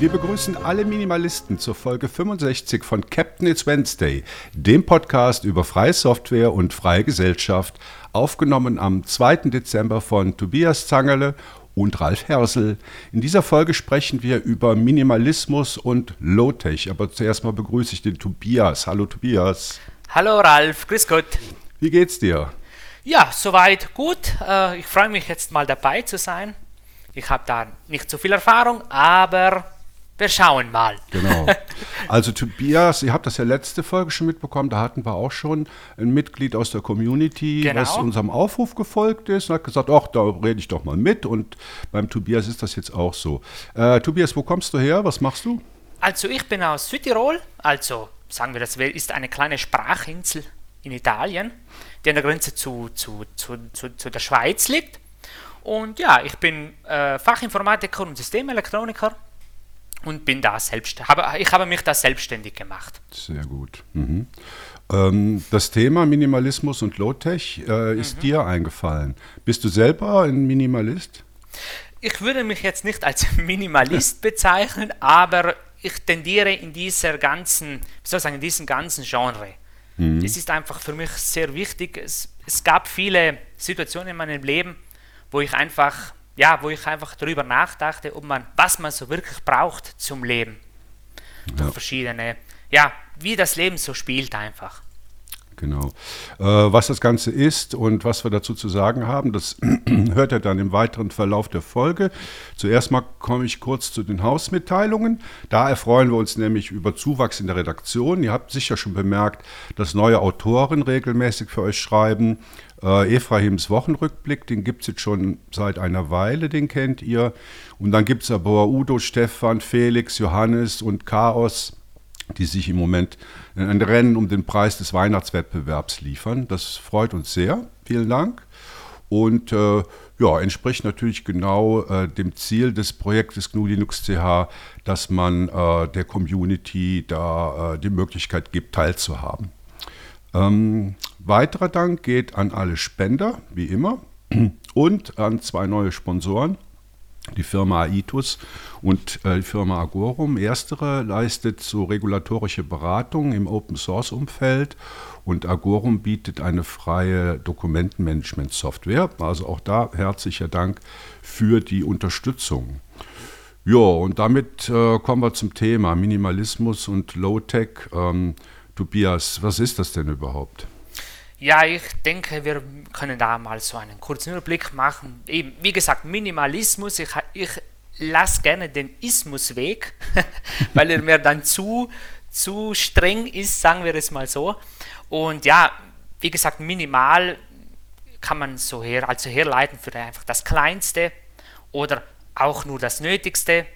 Wir begrüßen alle Minimalisten zur Folge 65 von Captain It's Wednesday, dem Podcast über freie Software und freie Gesellschaft, aufgenommen am 2. Dezember von Tobias Zangerle und Ralf Hersel. In dieser Folge sprechen wir über Minimalismus und Low-Tech. Aber zuerst mal begrüße ich den Tobias. Hallo Tobias. Hallo Ralf, grüß Gott. Wie geht's dir? Ja, soweit gut. Äh, ich freue mich jetzt mal dabei zu sein. Ich habe da nicht so viel Erfahrung, aber wir schauen mal. Genau. Also Tobias, ihr habt das ja letzte Folge schon mitbekommen, da hatten wir auch schon ein Mitglied aus der Community, genau. was unserem Aufruf gefolgt ist und hat gesagt, ach, da rede ich doch mal mit und beim Tobias ist das jetzt auch so. Äh, Tobias, wo kommst du her? Was machst du? Also ich bin aus Südtirol, also sagen wir, das ist eine kleine Sprachinsel in Italien, die an der Grenze zu, zu, zu, zu, zu der Schweiz liegt. Und ja, ich bin äh, Fachinformatiker und Systemelektroniker und bin da selbst, habe, ich habe mich da selbstständig gemacht. Sehr gut. Mhm. Ähm, das Thema Minimalismus und Low-Tech äh, ist mhm. dir eingefallen. Bist du selber ein Minimalist? Ich würde mich jetzt nicht als Minimalist bezeichnen, aber ich tendiere in dieser ganzen, wie soll ich sagen, in diesem ganzen Genre. Mhm. Das ist einfach für mich sehr wichtig. Es, es gab viele Situationen in meinem Leben, wo ich einfach ja, wo ich einfach darüber nachdachte, ob man, was man so wirklich braucht zum Leben. Ja. Durch verschiedene, ja, wie das Leben so spielt einfach. Genau. Äh, was das Ganze ist und was wir dazu zu sagen haben, das hört ihr dann im weiteren Verlauf der Folge. Zuerst mal komme ich kurz zu den Hausmitteilungen. Da erfreuen wir uns nämlich über Zuwachs in der Redaktion. Ihr habt sicher schon bemerkt, dass neue Autoren regelmäßig für euch schreiben. Äh, Ephraims Wochenrückblick, den gibt es jetzt schon seit einer Weile, den kennt ihr. Und dann gibt es aber Udo, Stefan, Felix, Johannes und Chaos, die sich im Moment in ein Rennen um den Preis des Weihnachtswettbewerbs liefern. Das freut uns sehr. Vielen Dank. Und äh, ja, entspricht natürlich genau äh, dem Ziel des Projektes GNU Linux CH, dass man äh, der Community da äh, die Möglichkeit gibt, teilzuhaben. Ähm, weiterer Dank geht an alle Spender, wie immer, und an zwei neue Sponsoren, die Firma Aitus und äh, die Firma Agorum. Erstere leistet so regulatorische Beratung im Open-Source-Umfeld und Agorum bietet eine freie Dokumentenmanagement-Software. Also auch da herzlicher Dank für die Unterstützung. Ja, und damit äh, kommen wir zum Thema Minimalismus und Low-Tech. Ähm, Tobias, was ist das denn überhaupt? Ja, ich denke, wir können da mal so einen kurzen Überblick machen. Eben, wie gesagt, Minimalismus, ich, ich lasse gerne den Ismus weg, weil er mir dann zu, zu streng ist, sagen wir es mal so. Und ja, wie gesagt, minimal kann man so her, also herleiten für einfach das Kleinste oder auch nur das Nötigste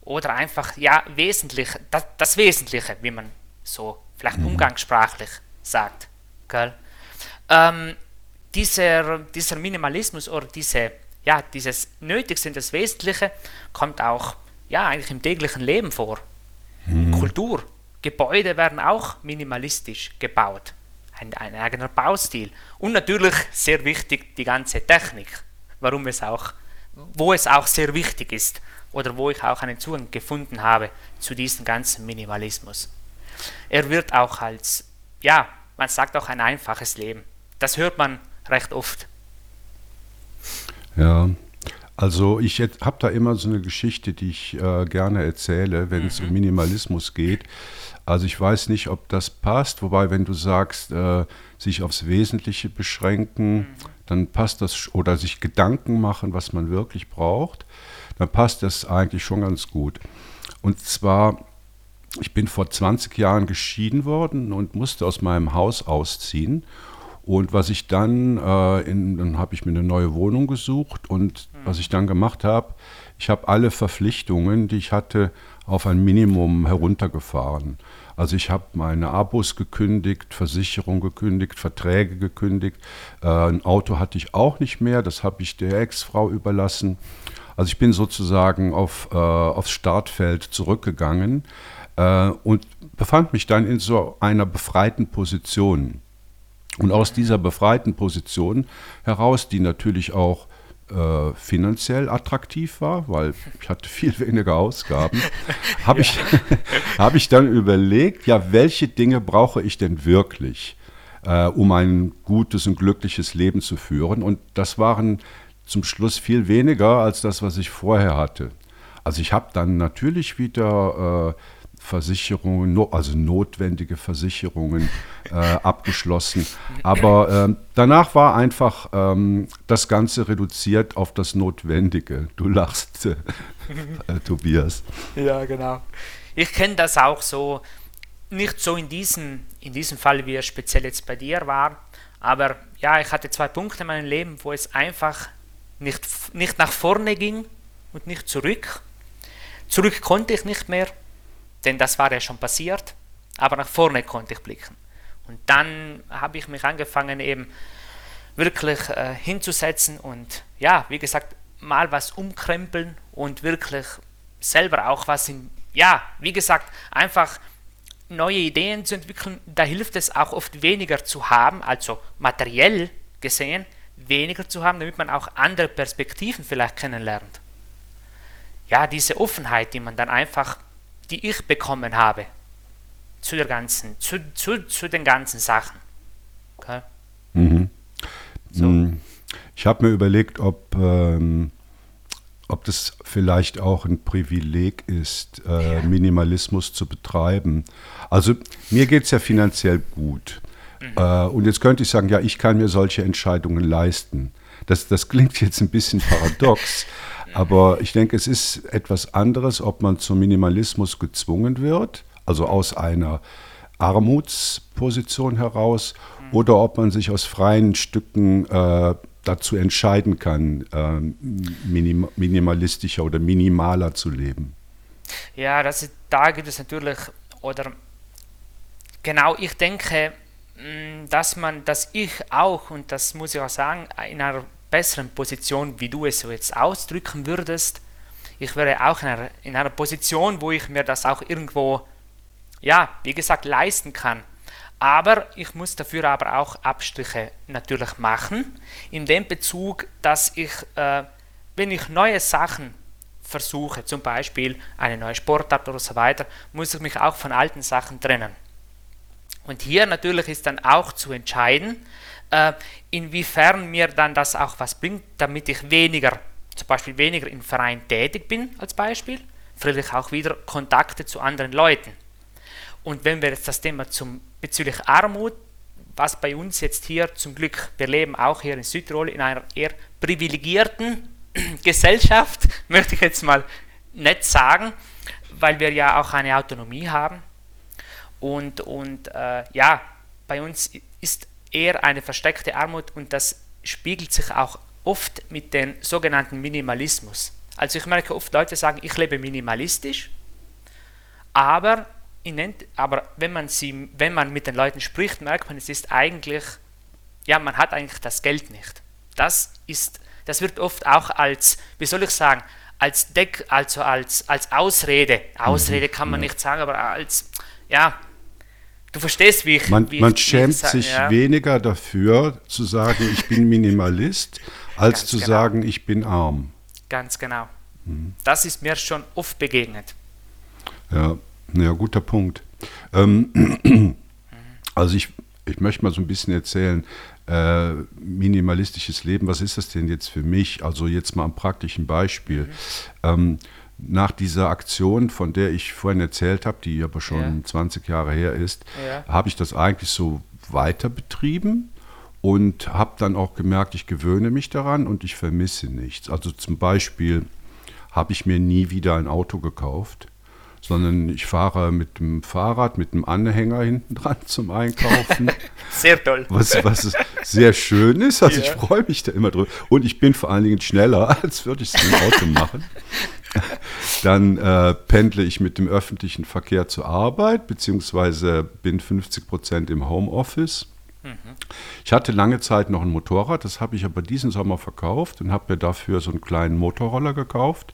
oder einfach, ja, wesentlich, das, das Wesentliche, wie man so vielleicht mhm. umgangssprachlich sagt. Gell? Ähm, dieser, dieser Minimalismus oder diese, ja, dieses Nötigste das Wesentliche kommt auch ja, eigentlich im täglichen Leben vor. Mhm. Kultur, Gebäude werden auch minimalistisch gebaut. Ein, ein eigener Baustil. Und natürlich sehr wichtig die ganze Technik. Warum es auch, wo es auch sehr wichtig ist oder wo ich auch einen Zugang gefunden habe zu diesem ganzen Minimalismus. Er wird auch als, ja, man sagt auch ein einfaches Leben. Das hört man recht oft. Ja, also ich habe da immer so eine Geschichte, die ich äh, gerne erzähle, wenn mhm. es um Minimalismus geht. Also ich weiß nicht, ob das passt, wobei wenn du sagst, äh, sich aufs Wesentliche beschränken, mhm. dann passt das, oder sich Gedanken machen, was man wirklich braucht, dann passt das eigentlich schon ganz gut. Und zwar ich bin vor 20 Jahren geschieden worden und musste aus meinem Haus ausziehen. Und was ich dann, äh, in, dann habe ich mir eine neue Wohnung gesucht und mhm. was ich dann gemacht habe, ich habe alle Verpflichtungen, die ich hatte, auf ein Minimum heruntergefahren. Also ich habe meine Abos gekündigt, Versicherung gekündigt, Verträge gekündigt. Äh, ein Auto hatte ich auch nicht mehr, das habe ich der Ex-Frau überlassen. Also ich bin sozusagen auf, äh, aufs Startfeld zurückgegangen und befand mich dann in so einer befreiten Position. Und aus dieser befreiten Position heraus, die natürlich auch äh, finanziell attraktiv war, weil ich hatte viel weniger Ausgaben, habe ich, hab ich dann überlegt, ja, welche Dinge brauche ich denn wirklich, äh, um ein gutes und glückliches Leben zu führen? Und das waren zum Schluss viel weniger als das, was ich vorher hatte. Also ich habe dann natürlich wieder äh, Versicherungen, also notwendige Versicherungen äh, abgeschlossen. Aber äh, danach war einfach ähm, das Ganze reduziert auf das Notwendige. Du lachst, äh, Tobias. Ja, genau. Ich kenne das auch so, nicht so in diesem, in diesem Fall, wie es speziell jetzt bei dir war, aber ja, ich hatte zwei Punkte in meinem Leben, wo es einfach nicht, nicht nach vorne ging und nicht zurück. Zurück konnte ich nicht mehr denn das war ja schon passiert, aber nach vorne konnte ich blicken. Und dann habe ich mich angefangen eben wirklich äh, hinzusetzen und ja, wie gesagt, mal was umkrempeln und wirklich selber auch was in, ja, wie gesagt, einfach neue Ideen zu entwickeln. Da hilft es auch oft weniger zu haben, also materiell gesehen, weniger zu haben, damit man auch andere Perspektiven vielleicht kennenlernt. Ja, diese Offenheit, die man dann einfach die ich bekommen habe zu der ganzen, zu, zu, zu den ganzen Sachen. Okay? Mhm. So. Mm. Ich habe mir überlegt, ob, ähm, ob das vielleicht auch ein Privileg ist, äh, ja. Minimalismus zu betreiben. Also mir geht es ja finanziell gut. Mhm. Äh, und jetzt könnte ich sagen, ja, ich kann mir solche Entscheidungen leisten. Das, das klingt jetzt ein bisschen paradox, aber ich denke, es ist etwas anderes, ob man zum Minimalismus gezwungen wird, also aus einer Armutsposition heraus, mhm. oder ob man sich aus freien Stücken äh, dazu entscheiden kann, äh, minim minimalistischer oder minimaler zu leben. Ja, das ist, da gibt es natürlich, oder genau, ich denke, mm, dass man, dass ich auch, und das muss ich auch sagen, in einer besseren Position, wie du es so jetzt ausdrücken würdest. Ich wäre auch in einer, in einer Position, wo ich mir das auch irgendwo, ja, wie gesagt, leisten kann. Aber ich muss dafür aber auch Abstriche natürlich machen, in dem Bezug, dass ich, äh, wenn ich neue Sachen versuche, zum Beispiel eine neue Sportart oder so weiter, muss ich mich auch von alten Sachen trennen. Und hier natürlich ist dann auch zu entscheiden, äh, inwiefern mir dann das auch was bringt, damit ich weniger, zum Beispiel weniger im Verein tätig bin als Beispiel, vielleicht auch wieder Kontakte zu anderen Leuten. Und wenn wir jetzt das Thema zum, bezüglich Armut, was bei uns jetzt hier zum Glück, wir leben auch hier in Südtirol in einer eher privilegierten Gesellschaft, möchte ich jetzt mal nicht sagen, weil wir ja auch eine Autonomie haben. Und, und äh, ja, bei uns ist eher eine versteckte Armut und das spiegelt sich auch oft mit dem sogenannten Minimalismus. Also ich merke oft Leute sagen, ich lebe minimalistisch, aber, aber wenn, man sie, wenn man mit den Leuten spricht, merkt man, es ist eigentlich, ja, man hat eigentlich das Geld nicht. Das, ist, das wird oft auch als, wie soll ich sagen, als Deck, also als, als Ausrede, Ausrede mhm. kann man nicht sagen, aber als, ja, Du verstehst, wie ich. Man, wie man ich, schämt ich sich ja. weniger dafür, zu sagen, ich bin Minimalist, als zu genau. sagen, ich bin arm. Ganz genau. Mhm. Das ist mir schon oft begegnet. Ja, ja guter Punkt. Ähm, also ich, ich möchte mal so ein bisschen erzählen, äh, minimalistisches Leben, was ist das denn jetzt für mich? Also jetzt mal am praktischen Beispiel. Mhm. Ähm, nach dieser Aktion, von der ich vorhin erzählt habe, die aber schon ja. 20 Jahre her ist, ja. habe ich das eigentlich so weiter betrieben und habe dann auch gemerkt, ich gewöhne mich daran und ich vermisse nichts. Also zum Beispiel habe ich mir nie wieder ein Auto gekauft, sondern ich fahre mit dem Fahrrad, mit dem Anhänger hinten dran zum Einkaufen. Sehr toll. Was, was sehr schön ist, also ja. ich freue mich da immer drüber. Und ich bin vor allen Dingen schneller, als würde ich es im Auto machen. Dann äh, pendle ich mit dem öffentlichen Verkehr zur Arbeit, beziehungsweise bin 50 Prozent im Homeoffice. Mhm. Ich hatte lange Zeit noch ein Motorrad, das habe ich aber diesen Sommer verkauft und habe mir dafür so einen kleinen Motorroller gekauft.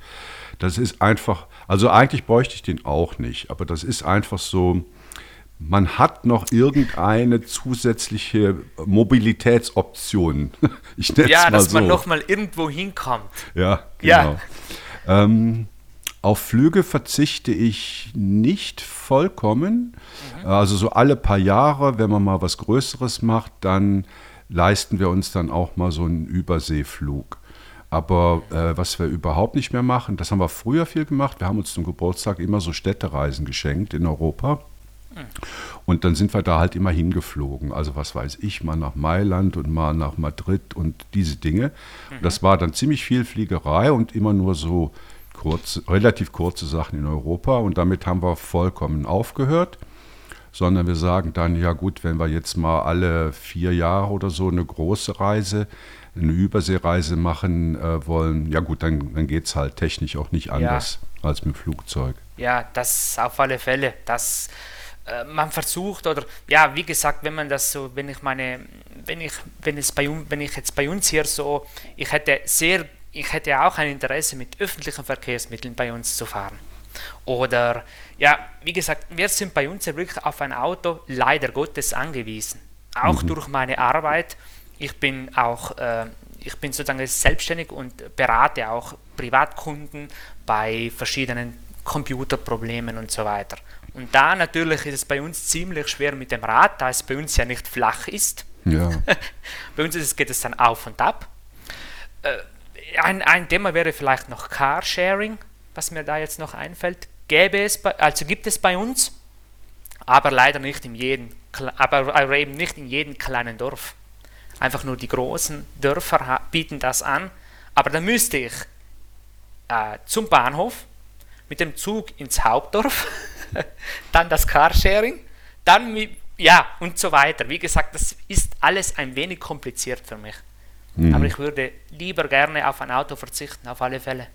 Das ist einfach, also eigentlich bräuchte ich den auch nicht, aber das ist einfach so man hat noch irgendeine zusätzliche Mobilitätsoption. Ich nenne ja, es mal dass so. man noch mal irgendwo hinkommt. Ja, genau. Ja. Ähm, auf Flüge verzichte ich nicht vollkommen. Mhm. Also so alle paar Jahre, wenn man mal was Größeres macht, dann leisten wir uns dann auch mal so einen Überseeflug. Aber äh, was wir überhaupt nicht mehr machen, das haben wir früher viel gemacht. Wir haben uns zum Geburtstag immer so Städtereisen geschenkt in Europa. Und dann sind wir da halt immer hingeflogen. Also was weiß ich, mal nach Mailand und mal nach Madrid und diese Dinge. Mhm. Das war dann ziemlich viel Fliegerei und immer nur so kurz, relativ kurze Sachen in Europa. Und damit haben wir vollkommen aufgehört. Sondern wir sagen dann, ja gut, wenn wir jetzt mal alle vier Jahre oder so eine große Reise, eine Überseereise machen äh, wollen, ja gut, dann, dann geht es halt technisch auch nicht anders ja. als mit Flugzeug. Ja, das auf alle Fälle. Das äh, man versucht oder ja, wie gesagt, wenn man das so, wenn ich meine, wenn ich, wenn es bei wenn ich jetzt bei uns hier so, ich hätte sehr, ich hätte auch ein Interesse mit öffentlichen Verkehrsmitteln bei uns zu fahren. Oder ja, wie gesagt, wir sind bei uns ja wirklich auf ein Auto leider Gottes angewiesen. Auch mhm. durch meine Arbeit. Ich bin auch, äh, ich bin sozusagen selbstständig und berate auch Privatkunden bei verschiedenen Computerproblemen und so weiter. Und da natürlich ist es bei uns ziemlich schwer mit dem Rad, da es bei uns ja nicht flach ist. Ja. bei uns es, geht es dann auf und ab. Äh, ein, ein Thema wäre vielleicht noch Carsharing, was mir da jetzt noch einfällt. Gäbe es bei, also gibt es bei uns, aber leider nicht in jedem, aber eben nicht in jedem kleinen Dorf. Einfach nur die großen Dörfer bieten das an. Aber dann müsste ich äh, zum Bahnhof mit dem Zug ins Hauptdorf dann das Carsharing, dann ja und so weiter. Wie gesagt, das ist alles ein wenig kompliziert für mich. Mhm. Aber ich würde lieber gerne auf ein Auto verzichten, auf alle Fälle.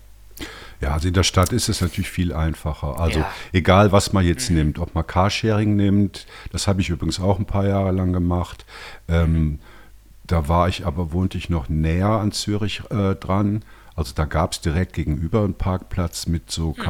Ja, also in der Stadt ist es natürlich viel einfacher. Also ja. egal, was man jetzt mhm. nimmt, ob man Carsharing nimmt, das habe ich übrigens auch ein paar Jahre lang gemacht. Ähm, mhm. Da war ich aber, wohnte ich noch näher an Zürich äh, dran. Also da gab es direkt gegenüber einen Parkplatz mit so mhm.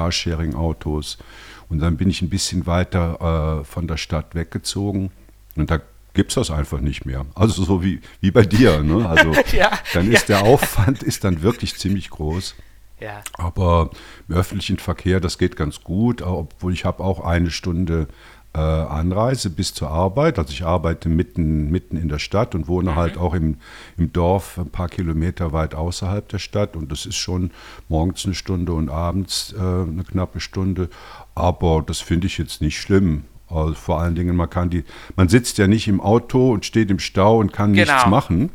Und dann bin ich ein bisschen weiter äh, von der Stadt weggezogen und da gibt es das einfach nicht mehr. Also so wie, wie bei dir. Ne? Also ja, dann ist ja. der Aufwand ist dann wirklich ziemlich groß. Ja. Aber im öffentlichen Verkehr, das geht ganz gut, obwohl ich habe auch eine Stunde äh, Anreise bis zur Arbeit. Also ich arbeite mitten, mitten in der Stadt und wohne mhm. halt auch im, im Dorf ein paar Kilometer weit außerhalb der Stadt. Und das ist schon morgens eine Stunde und abends äh, eine knappe Stunde. Aber das finde ich jetzt nicht schlimm. Also vor allen Dingen, man kann die, man sitzt ja nicht im Auto und steht im Stau und kann genau. nichts machen.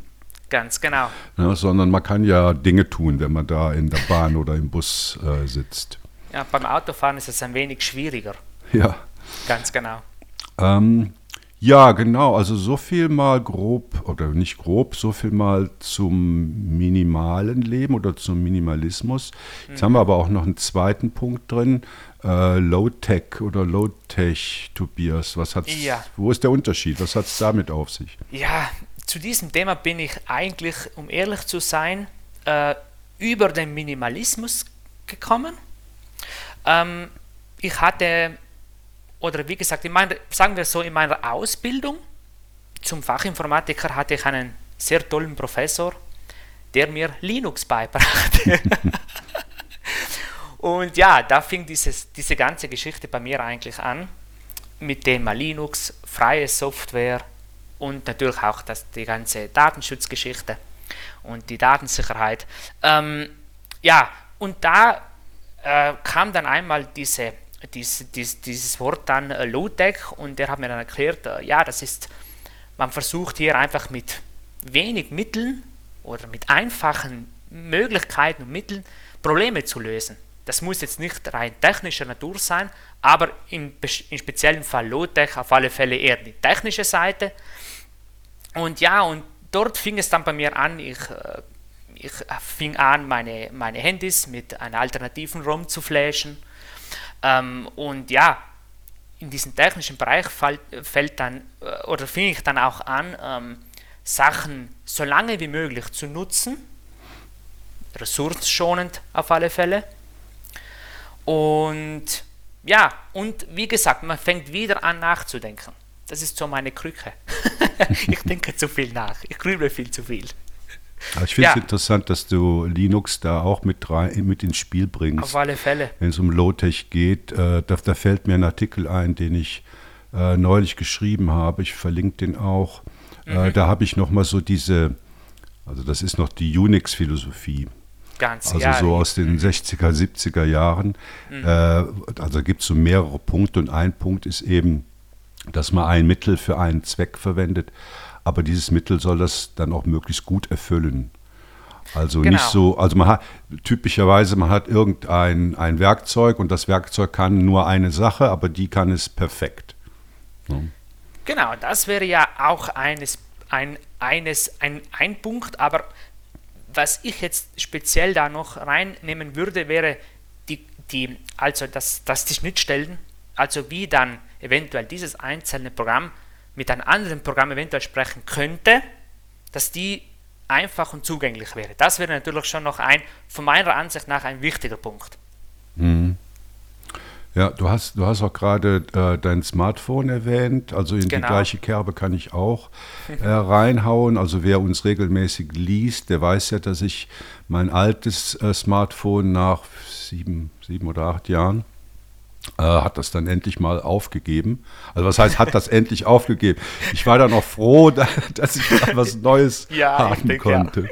Ganz genau. Ja, sondern man kann ja Dinge tun, wenn man da in der Bahn oder im Bus äh, sitzt. Ja, beim Autofahren ist es ein wenig schwieriger. Ja. Ganz genau. Ähm, ja, genau. Also so viel mal grob oder nicht grob, so viel mal zum minimalen Leben oder zum Minimalismus. Jetzt mhm. haben wir aber auch noch einen zweiten Punkt drin. Äh, Low-Tech oder Low-Tech, Tobias. Was hat's, ja. Wo ist der Unterschied? Was hat es damit auf sich? Ja, zu diesem Thema bin ich eigentlich, um ehrlich zu sein, äh, über den Minimalismus gekommen. Ähm, ich hatte oder wie gesagt, in meiner, sagen wir so, in meiner Ausbildung zum Fachinformatiker hatte ich einen sehr tollen Professor, der mir Linux beibrachte. und ja, da fing dieses, diese ganze Geschichte bei mir eigentlich an, mit dem Linux, freie Software und natürlich auch das, die ganze Datenschutzgeschichte und die Datensicherheit. Ähm, ja, und da äh, kam dann einmal diese dies, dies, dieses Wort dann äh, Low-Tech und der hat mir dann erklärt, äh, ja, das ist, man versucht hier einfach mit wenig Mitteln oder mit einfachen Möglichkeiten und Mitteln Probleme zu lösen. Das muss jetzt nicht rein technischer Natur sein, aber im, im speziellen Fall Low-Tech auf alle Fälle eher die technische Seite. Und ja, und dort fing es dann bei mir an, ich, äh, ich fing an, meine, meine Handys mit einer alternativen ROM zu flashen ähm, und ja, in diesem technischen Bereich fällt, fällt dann äh, oder fing ich dann auch an, ähm, Sachen so lange wie möglich zu nutzen, ressourcenschonend auf alle Fälle. Und ja, und wie gesagt, man fängt wieder an nachzudenken. Das ist so meine Krücke. ich denke zu viel nach. Ich grüble viel zu viel. Aber ich finde es ja. interessant, dass du Linux da auch mit, rein, mit ins Spiel bringst. Auf alle Fälle. Wenn es um Low-Tech geht, äh, da, da, fällt mir ein Artikel ein, den ich äh, neulich geschrieben habe. Ich verlinke den auch. Äh, mhm. da habe ich nochmal so diese, also das ist noch die Unix-Philosophie. Ganz, also ja, so aus den 60er, 70er Jahren. Mhm. Äh, also gibt es so mehrere Punkte und ein Punkt ist eben, dass man ein Mittel für einen Zweck verwendet, aber dieses Mittel soll das dann auch möglichst gut erfüllen. Also genau. nicht so, also man hat typischerweise, man hat irgendein ein Werkzeug und das Werkzeug kann nur eine Sache, aber die kann es perfekt. Ja. Genau, das wäre ja auch eines, ein, eines, ein, ein Punkt, aber was ich jetzt speziell da noch reinnehmen würde, wäre die, die, also dass, dass die Schnittstellen, also wie dann eventuell dieses einzelne Programm mit einem anderen Programm eventuell sprechen könnte, dass die einfach und zugänglich wäre. Das wäre natürlich schon noch ein, von meiner Ansicht nach, ein wichtiger Punkt. Mhm. Ja, du hast, du hast auch gerade äh, dein Smartphone erwähnt. Also in genau. die gleiche Kerbe kann ich auch äh, reinhauen. Also wer uns regelmäßig liest, der weiß ja, dass ich mein altes äh, Smartphone nach sieben, sieben oder acht Jahren äh, hat das dann endlich mal aufgegeben. Also was heißt, hat das endlich aufgegeben? Ich war dann auch froh, dass ich was Neues ja, haben denke, konnte. Ja.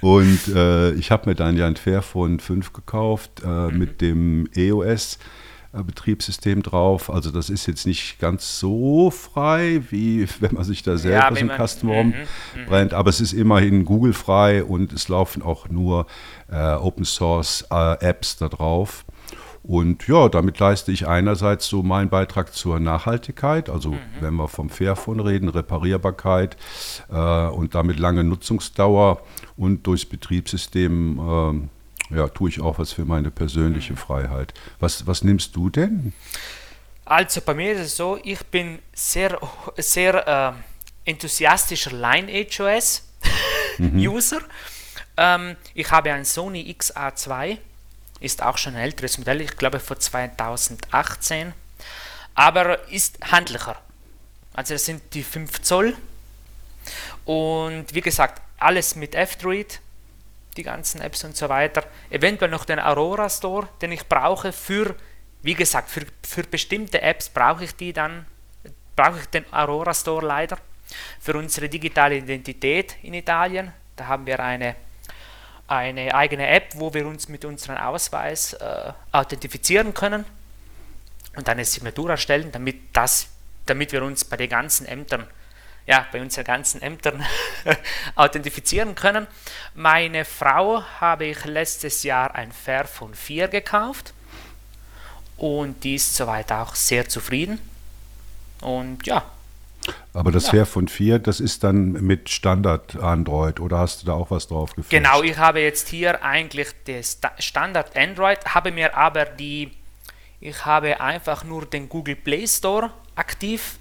Und äh, ich habe mir dann ja ein Fairphone 5 gekauft äh, mhm. mit dem EOS. Betriebssystem drauf. Also das ist jetzt nicht ganz so frei, wie wenn man sich da selber ja, so ein Custom ROM mhm, mhm, brennt, aber es ist immerhin Google frei und es laufen auch nur äh, Open Source äh, Apps da drauf. Und ja, damit leiste ich einerseits so meinen Beitrag zur Nachhaltigkeit, also mhm. wenn wir vom Fairphone reden, Reparierbarkeit äh, und damit lange Nutzungsdauer und durchs Betriebssystem äh, ja, tue ich auch was für meine persönliche mhm. Freiheit. Was, was nimmst du denn? Also bei mir ist es so, ich bin sehr, sehr äh, enthusiastischer Line-HOS-User. Mhm. Ähm, ich habe ein Sony XA2 ist auch schon ein älteres Modell, ich glaube von 2018, aber ist handlicher. Also das sind die 5 Zoll und wie gesagt, alles mit F-Droid, die ganzen Apps und so weiter. Eventuell noch den Aurora Store, den ich brauche für, wie gesagt, für, für bestimmte Apps brauche ich die dann, brauche ich den Aurora Store leider. Für unsere digitale Identität in Italien, da haben wir eine eine eigene App, wo wir uns mit unserem Ausweis äh, authentifizieren können und eine Signatur erstellen, damit, das, damit wir uns bei den ganzen Ämtern, ja, bei unseren ganzen Ämtern authentifizieren können. Meine Frau habe ich letztes Jahr ein Fairphone 4 gekauft und die ist soweit auch sehr zufrieden. Und ja, aber das ja. Fairphone 4, das ist dann mit Standard Android oder hast du da auch was drauf gefälscht? Genau, ich habe jetzt hier eigentlich das Standard Android, habe mir aber die, ich habe einfach nur den Google Play Store aktiv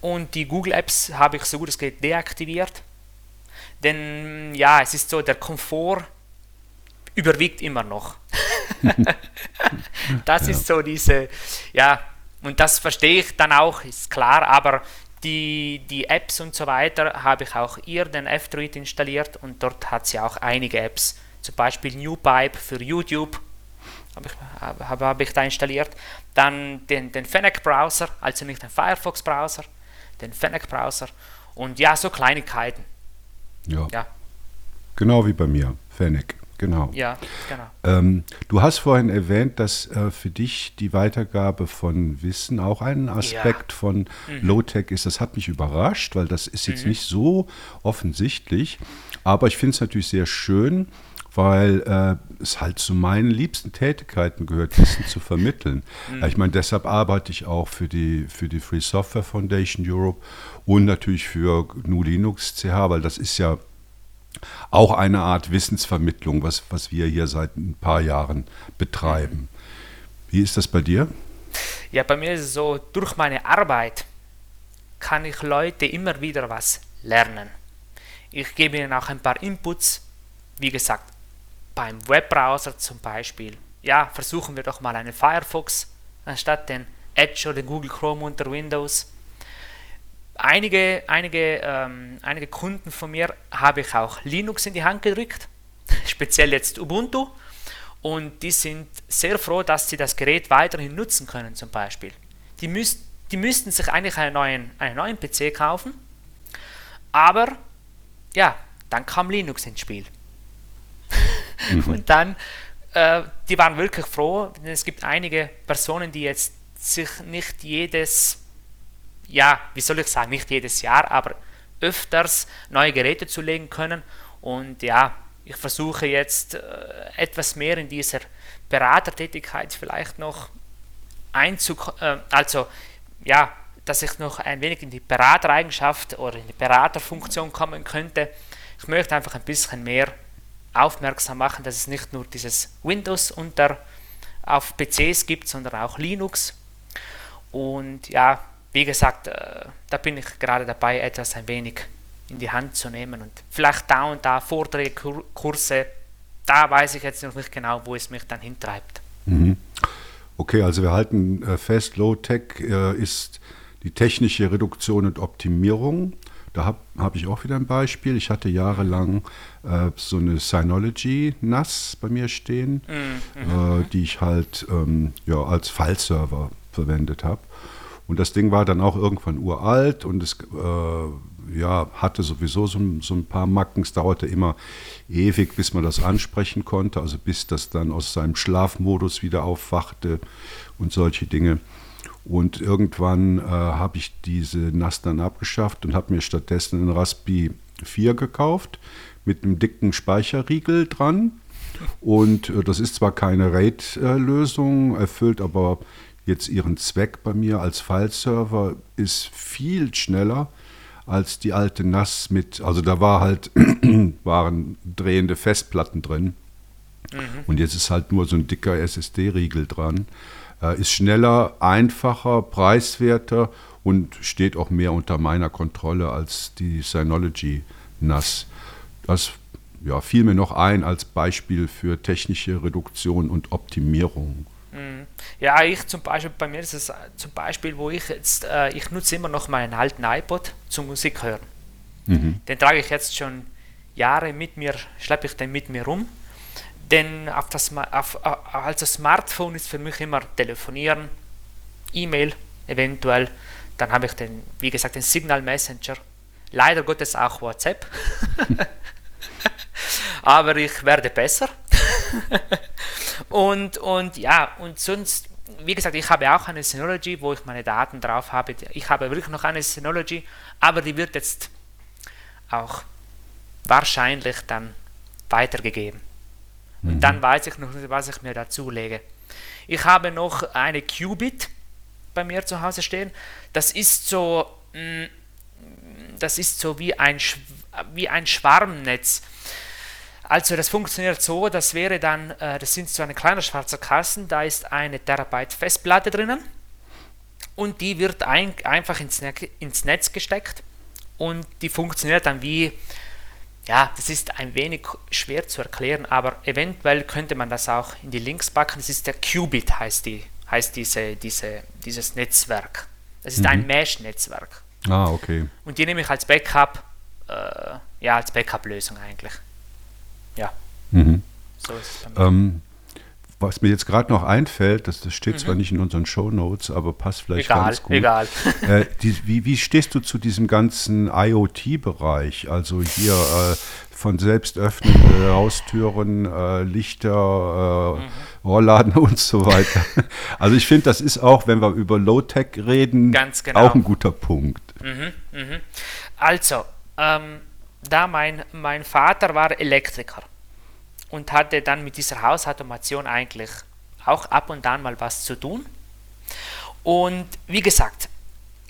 und die Google Apps habe ich so gut es geht deaktiviert. Denn ja, es ist so, der Komfort überwiegt immer noch. das ja. ist so diese, ja, und das verstehe ich dann auch, ist klar, aber die, die Apps und so weiter habe ich auch ihr den F-Droid installiert und dort hat sie auch einige Apps, zum Beispiel NewPipe für YouTube habe ich, habe, habe ich da installiert. Dann den, den Fennec-Browser, also nicht den Firefox-Browser, den Fennec-Browser und ja, so Kleinigkeiten. Ja. ja. Genau wie bei mir, Fennec. Genau. Ja, genau. Ähm, du hast vorhin erwähnt, dass äh, für dich die Weitergabe von Wissen auch ein Aspekt ja. von mhm. Low-Tech ist. Das hat mich überrascht, weil das ist jetzt mhm. nicht so offensichtlich. Aber ich finde es natürlich sehr schön, weil äh, es halt zu meinen liebsten Tätigkeiten gehört, Wissen zu vermitteln. Mhm. Ich meine, deshalb arbeite ich auch für die, für die Free Software Foundation Europe und natürlich für GNU Linux CH, weil das ist ja auch eine Art Wissensvermittlung, was, was wir hier seit ein paar Jahren betreiben. Wie ist das bei dir? Ja, bei mir ist es so, durch meine Arbeit kann ich Leute immer wieder was lernen. Ich gebe ihnen auch ein paar Inputs, wie gesagt, beim Webbrowser zum Beispiel. Ja, versuchen wir doch mal einen Firefox anstatt den Edge oder Google Chrome unter Windows. Einige, einige, ähm, einige Kunden von mir habe ich auch Linux in die Hand gedrückt, speziell jetzt Ubuntu. Und die sind sehr froh, dass sie das Gerät weiterhin nutzen können, zum Beispiel. Die, müsst, die müssten sich eigentlich einen neuen, einen neuen PC kaufen, aber ja, dann kam Linux ins Spiel. Mhm. Und dann, äh, die waren wirklich froh, denn es gibt einige Personen, die jetzt sich nicht jedes, ja, wie soll ich sagen, nicht jedes Jahr, aber öfters neue Geräte zu legen können. Und ja, ich versuche jetzt äh, etwas mehr in dieser Beratertätigkeit vielleicht noch einzukommen, äh, also ja, dass ich noch ein wenig in die Beratereigenschaft oder in die Beraterfunktion kommen könnte. Ich möchte einfach ein bisschen mehr aufmerksam machen, dass es nicht nur dieses Windows unter auf PCs gibt, sondern auch Linux. Und ja, wie gesagt, äh, da bin ich gerade dabei, etwas ein wenig in die Hand zu nehmen und vielleicht da und da Vorträge, Kurse, da weiß ich jetzt noch nicht genau, wo es mich dann hintreibt. Mhm. Okay, also wir halten äh, fest, Low-Tech äh, ist die technische Reduktion und Optimierung. Da habe hab ich auch wieder ein Beispiel. Ich hatte jahrelang äh, so eine Synology NAS bei mir stehen, mhm. äh, die ich halt ähm, ja, als File-Server verwendet habe. Und das Ding war dann auch irgendwann uralt und es äh, ja, hatte sowieso so, so, ein paar Macken. Es dauerte immer ewig, bis man das ansprechen konnte, also bis das dann aus seinem Schlafmodus wieder aufwachte und solche Dinge. Und irgendwann äh, habe ich diese NAS dann abgeschafft und habe mir stattdessen einen Raspi 4 gekauft mit einem dicken Speicherriegel dran. Und äh, das ist zwar keine RAID-Lösung, erfüllt aber jetzt ihren Zweck bei mir als File-Server, ist viel schneller als die alte NAS mit, also da war halt, waren drehende Festplatten drin. Mhm. Und jetzt ist halt nur so ein dicker SSD-Riegel dran. Äh, ist schneller, einfacher, preiswerter und steht auch mehr unter meiner Kontrolle als die Synology NAS. Das ja, fiel mir noch ein als Beispiel für technische Reduktion und Optimierung. Ja, ich zum Beispiel, bei mir ist es zum Beispiel, wo ich jetzt, äh, ich nutze immer noch meinen alten iPod zum Musik hören. Mhm. Den trage ich jetzt schon Jahre mit mir, schleppe ich den mit mir rum denn auf das, auf, also Smartphone ist für mich immer Telefonieren, E-Mail eventuell. Dann habe ich den, wie gesagt, den Signal Messenger. Leider Gottes auch WhatsApp. Aber ich werde besser. und, und ja, und sonst, wie gesagt, ich habe auch eine Synology, wo ich meine Daten drauf habe. Ich habe wirklich noch eine Synology, aber die wird jetzt auch wahrscheinlich dann weitergegeben. Und mhm. dann weiß ich noch nicht, was ich mir dazu lege. Ich habe noch eine Qubit bei mir zu Hause stehen. Das ist so, mm, das ist so wie ein, wie ein Schwarmnetz. Also das funktioniert so, das wäre dann, äh, das sind so eine kleine schwarze Kasten, da ist eine Terabyte Festplatte drinnen und die wird ein, einfach ins, ins Netz gesteckt und die funktioniert dann wie ja, das ist ein wenig schwer zu erklären, aber eventuell könnte man das auch in die Links packen. Das ist der Qubit, heißt, die, heißt diese, diese, dieses Netzwerk. Das ist mhm. ein Mesh-Netzwerk. Ah, okay. Und die nehme ich als Backup, äh, ja, als Backup-Lösung eigentlich. Ja. Mhm. So ist es ähm, was mir jetzt gerade noch einfällt, das, das steht mhm. zwar nicht in unseren Show Notes, aber passt vielleicht egal, ganz gut. Egal. Äh, die, wie, wie stehst du zu diesem ganzen IoT-Bereich? Also hier äh, von selbst öffnende Haustüren, äh, Lichter, äh, mhm. Rollladen und so weiter. Also ich finde, das ist auch, wenn wir über Low-Tech reden, genau. auch ein guter Punkt. Mhm, mh. Also, ähm, da mein, mein Vater war Elektriker und hatte dann mit dieser Hausautomation eigentlich auch ab und an mal was zu tun. Und wie gesagt,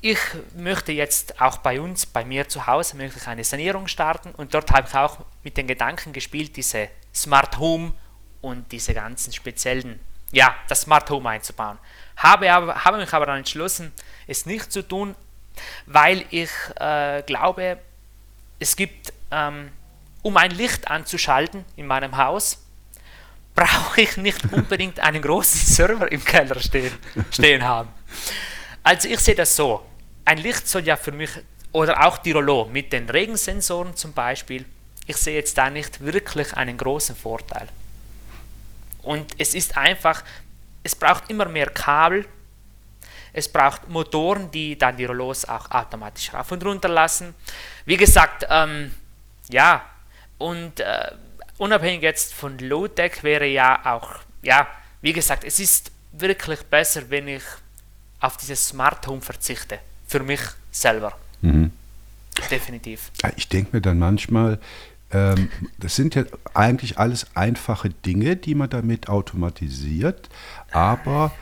ich möchte jetzt auch bei uns, bei mir zu Hause, möchte ich eine Sanierung starten und dort habe ich auch mit den Gedanken gespielt, diese Smart Home und diese ganzen speziellen, ja, das Smart Home einzubauen. Habe, aber, habe mich aber dann entschlossen, es nicht zu tun, weil ich äh, glaube, es gibt ähm, um ein Licht anzuschalten in meinem Haus, brauche ich nicht unbedingt einen großen Server im Keller stehen, stehen haben. Also ich sehe das so. Ein Licht soll ja für mich, oder auch die Rollo mit den Regensensoren zum Beispiel, ich sehe jetzt da nicht wirklich einen großen Vorteil. Und es ist einfach, es braucht immer mehr Kabel, es braucht Motoren, die dann die Rollos auch automatisch rauf und runter lassen. Wie gesagt, ähm, ja, und äh, unabhängig jetzt von Low-Tech wäre ja auch, ja, wie gesagt, es ist wirklich besser, wenn ich auf dieses Smart Home verzichte. Für mich selber. Mhm. Definitiv. Ich denke mir dann manchmal, ähm, das sind ja eigentlich alles einfache Dinge, die man damit automatisiert, aber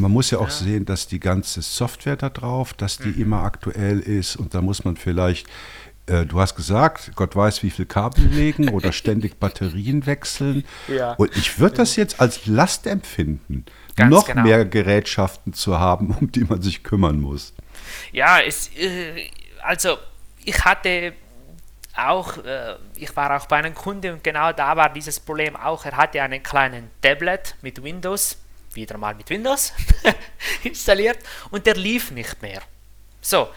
man muss ja auch ja. sehen, dass die ganze Software da drauf, dass die mhm. immer aktuell ist und da muss man vielleicht äh, du hast gesagt, Gott weiß, wie viel Kabel legen oder ständig Batterien wechseln. Ja. Und ich würde das jetzt als Last empfinden, Ganz noch genau. mehr Gerätschaften zu haben, um die man sich kümmern muss. Ja, es, äh, also ich hatte auch, äh, ich war auch bei einem Kunden und genau da war dieses Problem auch. Er hatte einen kleinen Tablet mit Windows, wieder mal mit Windows installiert und der lief nicht mehr. So,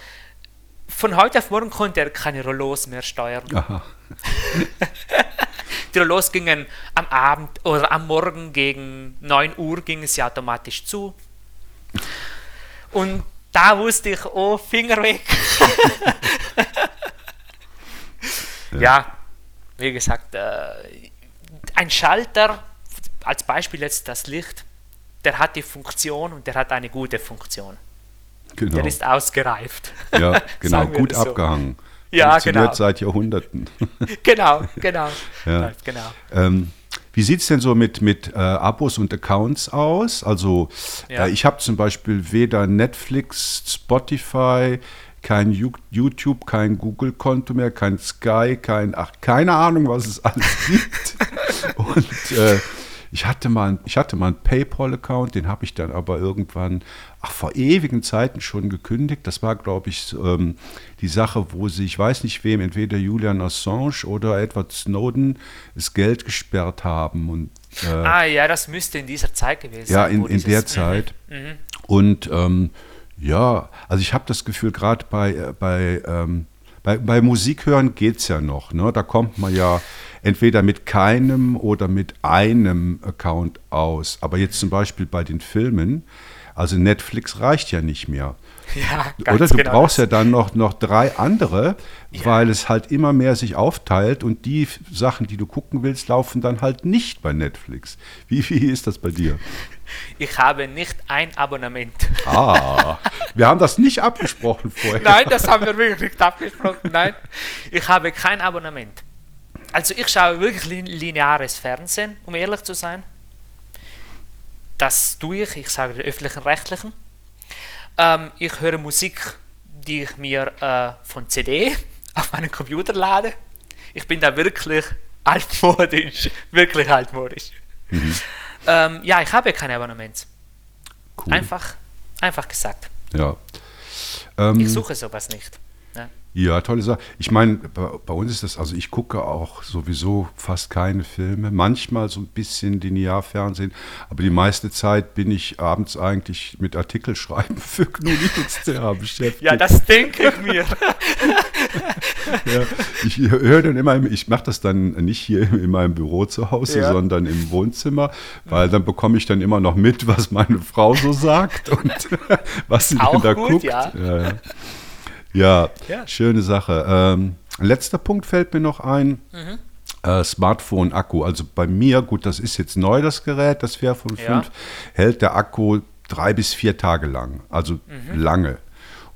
von heute auf morgen konnte er keine Rollos mehr steuern. Die Rollos gingen am Abend oder am Morgen gegen 9 Uhr gingen sie automatisch zu. Und da wusste ich, oh, Finger weg. ja, wie gesagt, äh, ein Schalter, als Beispiel jetzt das Licht, der hat die Funktion und der hat eine gute Funktion. Genau. Der ist ausgereift. Ja, genau, gut so. abgehangen. Ja, genau. seit Jahrhunderten. genau, genau. ja. genau. Ähm, wie sieht es denn so mit, mit äh, Abos und Accounts aus? Also ja. äh, ich habe zum Beispiel weder Netflix, Spotify, kein YouTube, kein Google-Konto mehr, kein Sky, kein, ach, keine Ahnung, was es alles gibt. Und äh, ich hatte mal, ich hatte mal einen PayPal-Account, den habe ich dann aber irgendwann, ach, vor ewigen Zeiten schon gekündigt. Das war, glaube ich, ähm, die Sache, wo sie, ich weiß nicht wem, entweder Julian Assange oder Edward Snowden das Geld gesperrt haben. Und, äh, ah ja, das müsste in dieser Zeit gewesen sein. Ja, in, in der Zeit. Mhm. Und ähm, ja, also ich habe das Gefühl, gerade bei, äh, bei, ähm, bei, bei Musik hören geht es ja noch. Ne? Da kommt man ja entweder mit keinem oder mit einem Account aus. Aber jetzt zum Beispiel bei den Filmen, also Netflix reicht ja nicht mehr. Ja, Oder du genau brauchst das. ja dann noch, noch drei andere, ja. weil es halt immer mehr sich aufteilt und die Sachen, die du gucken willst, laufen dann halt nicht bei Netflix. Wie, wie ist das bei dir? Ich habe nicht ein Abonnement. Ah, wir haben das nicht abgesprochen vorher. Nein, das haben wir wirklich nicht abgesprochen. Nein, ich habe kein Abonnement. Also ich schaue wirklich lineares Fernsehen, um ehrlich zu sein. Das tue ich, ich sage den öffentlichen Rechtlichen. Ähm, ich höre Musik, die ich mir äh, von CD auf meinen Computer lade. Ich bin da wirklich altmodisch, wirklich altmodisch. Mhm. Ähm, ja, ich habe keine Abonnements. Cool. Einfach, einfach gesagt. Ja. Ähm, ich suche sowas nicht. Ja, tolle Sache. Ich meine, bei, bei, uns ist das, also ich gucke auch sowieso fast keine Filme, manchmal so ein bisschen Linearfernsehen, aber die meiste Zeit bin ich abends eigentlich mit Artikelschreiben für GNU/Linux.ch beschäftigt. Ja, das denke ich mir. ja, ich höre dann immer, ich mache das dann nicht hier in meinem Büro zu Hause, ja. sondern im Wohnzimmer, weil dann bekomme ich dann immer noch mit, was meine Frau so sagt und was sie auch da gut, guckt. Ja. ja. Ja, ja. schöne Sache. Ähm, letzter Punkt fällt mir noch ein. Mhm. Äh, Smartphone-Akku. Also bei mir, gut, das ist jetzt neu, das Gerät, das Fairphone 5, ja. hält der Akku drei bis vier Tage lang. Also mhm. lange.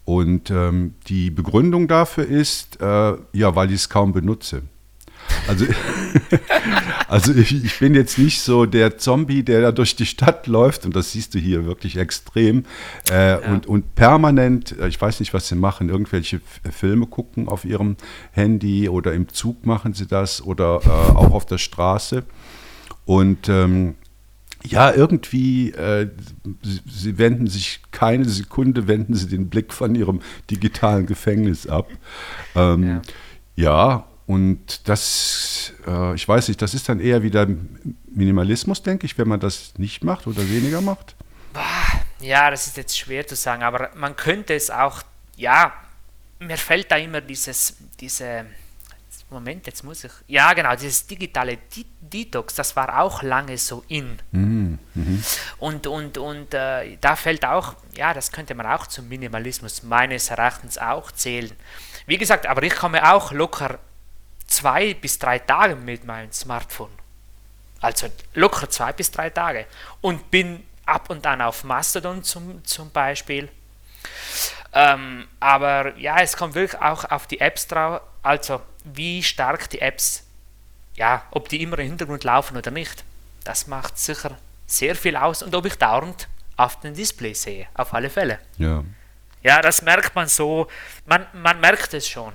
Und ähm, die Begründung dafür ist, äh, ja, weil ich es kaum benutze. Also, also ich, ich, bin jetzt nicht so der Zombie, der da durch die Stadt läuft und das siehst du hier wirklich extrem äh, ja. und, und permanent, äh, ich weiß nicht, was sie machen, irgendwelche Filme gucken auf ihrem Handy oder im Zug machen sie das oder äh, auch auf der Straße und ähm, ja, irgendwie, äh, sie, sie, wenden sich keine Sekunde, wenden sie den Blick von ihrem digitalen Gefängnis ab. Ähm, ja. ja und das, äh, ich weiß nicht, das ist dann eher wieder Minimalismus, denke ich, wenn man das nicht macht oder weniger macht. Ja, das ist jetzt schwer zu sagen, aber man könnte es auch, ja, mir fällt da immer dieses, diese, Moment, jetzt muss ich, ja genau, dieses digitale Detox, das war auch lange so in. Mhm. Und, und, und äh, da fällt auch, ja, das könnte man auch zum Minimalismus meines Erachtens auch zählen. Wie gesagt, aber ich komme auch locker zwei bis drei Tage mit meinem Smartphone. Also locker zwei bis drei Tage. Und bin ab und an auf Mastodon zum, zum Beispiel. Ähm, aber ja, es kommt wirklich auch auf die Apps drauf, also wie stark die Apps, ja, ob die immer im Hintergrund laufen oder nicht. Das macht sicher sehr viel aus und ob ich dauernd auf dem Display sehe, auf alle Fälle. Ja. Ja, das merkt man so, man, man merkt es schon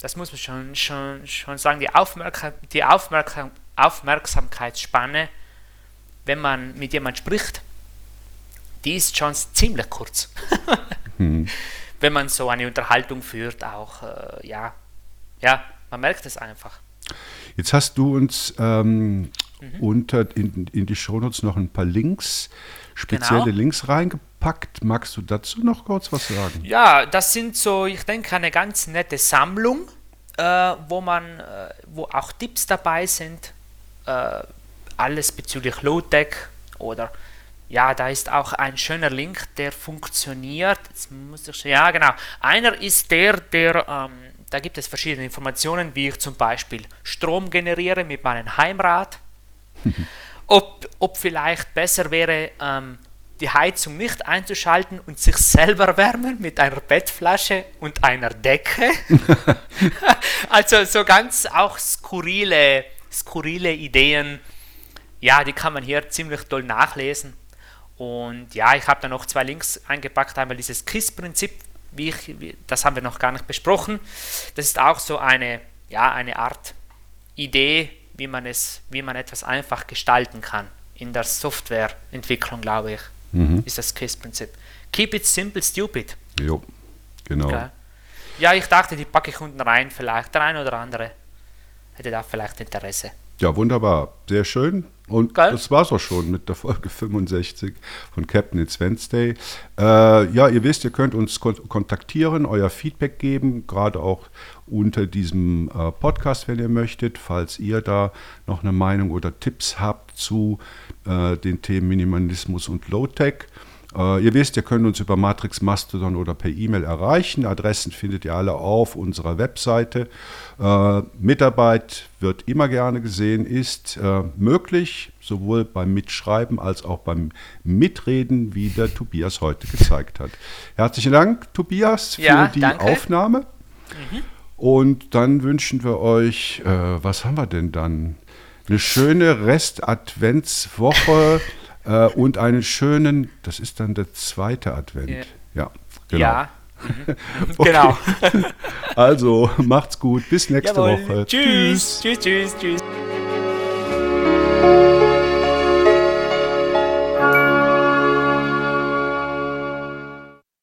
das muss man schon, schon, schon sagen, die, Aufmerksam, die Aufmerksam, Aufmerksamkeitsspanne, wenn man mit jemandem spricht, die ist schon ziemlich kurz. hm. Wenn man so eine Unterhaltung führt, auch, äh, ja, ja, man merkt es einfach. Jetzt hast du uns ähm, mhm. unter in, in die Shownotes noch ein paar Links, spezielle genau. Links reingepackt. Magst du dazu noch kurz was sagen? Ja, das sind so, ich denke, eine ganz nette Sammlung, äh, wo man, äh, wo auch Tipps dabei sind, äh, alles bezüglich Low-Tech oder ja, da ist auch ein schöner Link, der funktioniert. Jetzt muss ich, ja, genau. Einer ist der, der ähm, da gibt es verschiedene Informationen, wie ich zum Beispiel Strom generiere mit meinem Heimrad. ob, ob vielleicht besser wäre, ähm, die Heizung nicht einzuschalten und sich selber wärmen mit einer Bettflasche und einer Decke. also so ganz auch skurrile, skurrile Ideen. Ja, die kann man hier ziemlich toll nachlesen. Und ja, ich habe da noch zwei Links eingepackt. Einmal dieses KISS-Prinzip, wie ich, wie, das haben wir noch gar nicht besprochen. Das ist auch so eine, ja, eine Art Idee, wie man, es, wie man etwas einfach gestalten kann. In der Softwareentwicklung, glaube ich, mhm. ist das KISS-Prinzip. Keep it simple, stupid. Jo, genau. Okay. Ja, ich dachte, die packe ich unten rein, vielleicht. Der eine oder andere hätte da vielleicht Interesse. Ja, wunderbar. Sehr schön. Und Geil. das war's auch schon mit der Folge 65 von Captain It's Wednesday. Äh, ja, ihr wisst, ihr könnt uns kontaktieren, euer Feedback geben, gerade auch unter diesem äh, Podcast, wenn ihr möchtet, falls ihr da noch eine Meinung oder Tipps habt zu äh, den Themen Minimalismus und Low-Tech. Uh, ihr wisst, ihr könnt uns über Matrix Mastodon oder per E-Mail erreichen. Adressen findet ihr alle auf unserer Webseite. Uh, Mitarbeit wird immer gerne gesehen, ist uh, möglich, sowohl beim Mitschreiben als auch beim Mitreden, wie der Tobias heute gezeigt hat. Herzlichen Dank, Tobias, für ja, die danke. Aufnahme. Mhm. Und dann wünschen wir euch, was haben wir denn dann? Eine schöne Rest-Adventswoche. Äh, und einen schönen, das ist dann der zweite Advent. Ja, ja genau. Ja. Mhm. genau. also, macht's gut. Bis nächste Jawohl. Woche. Tschüss. Tschüss, tschüss, tschüss.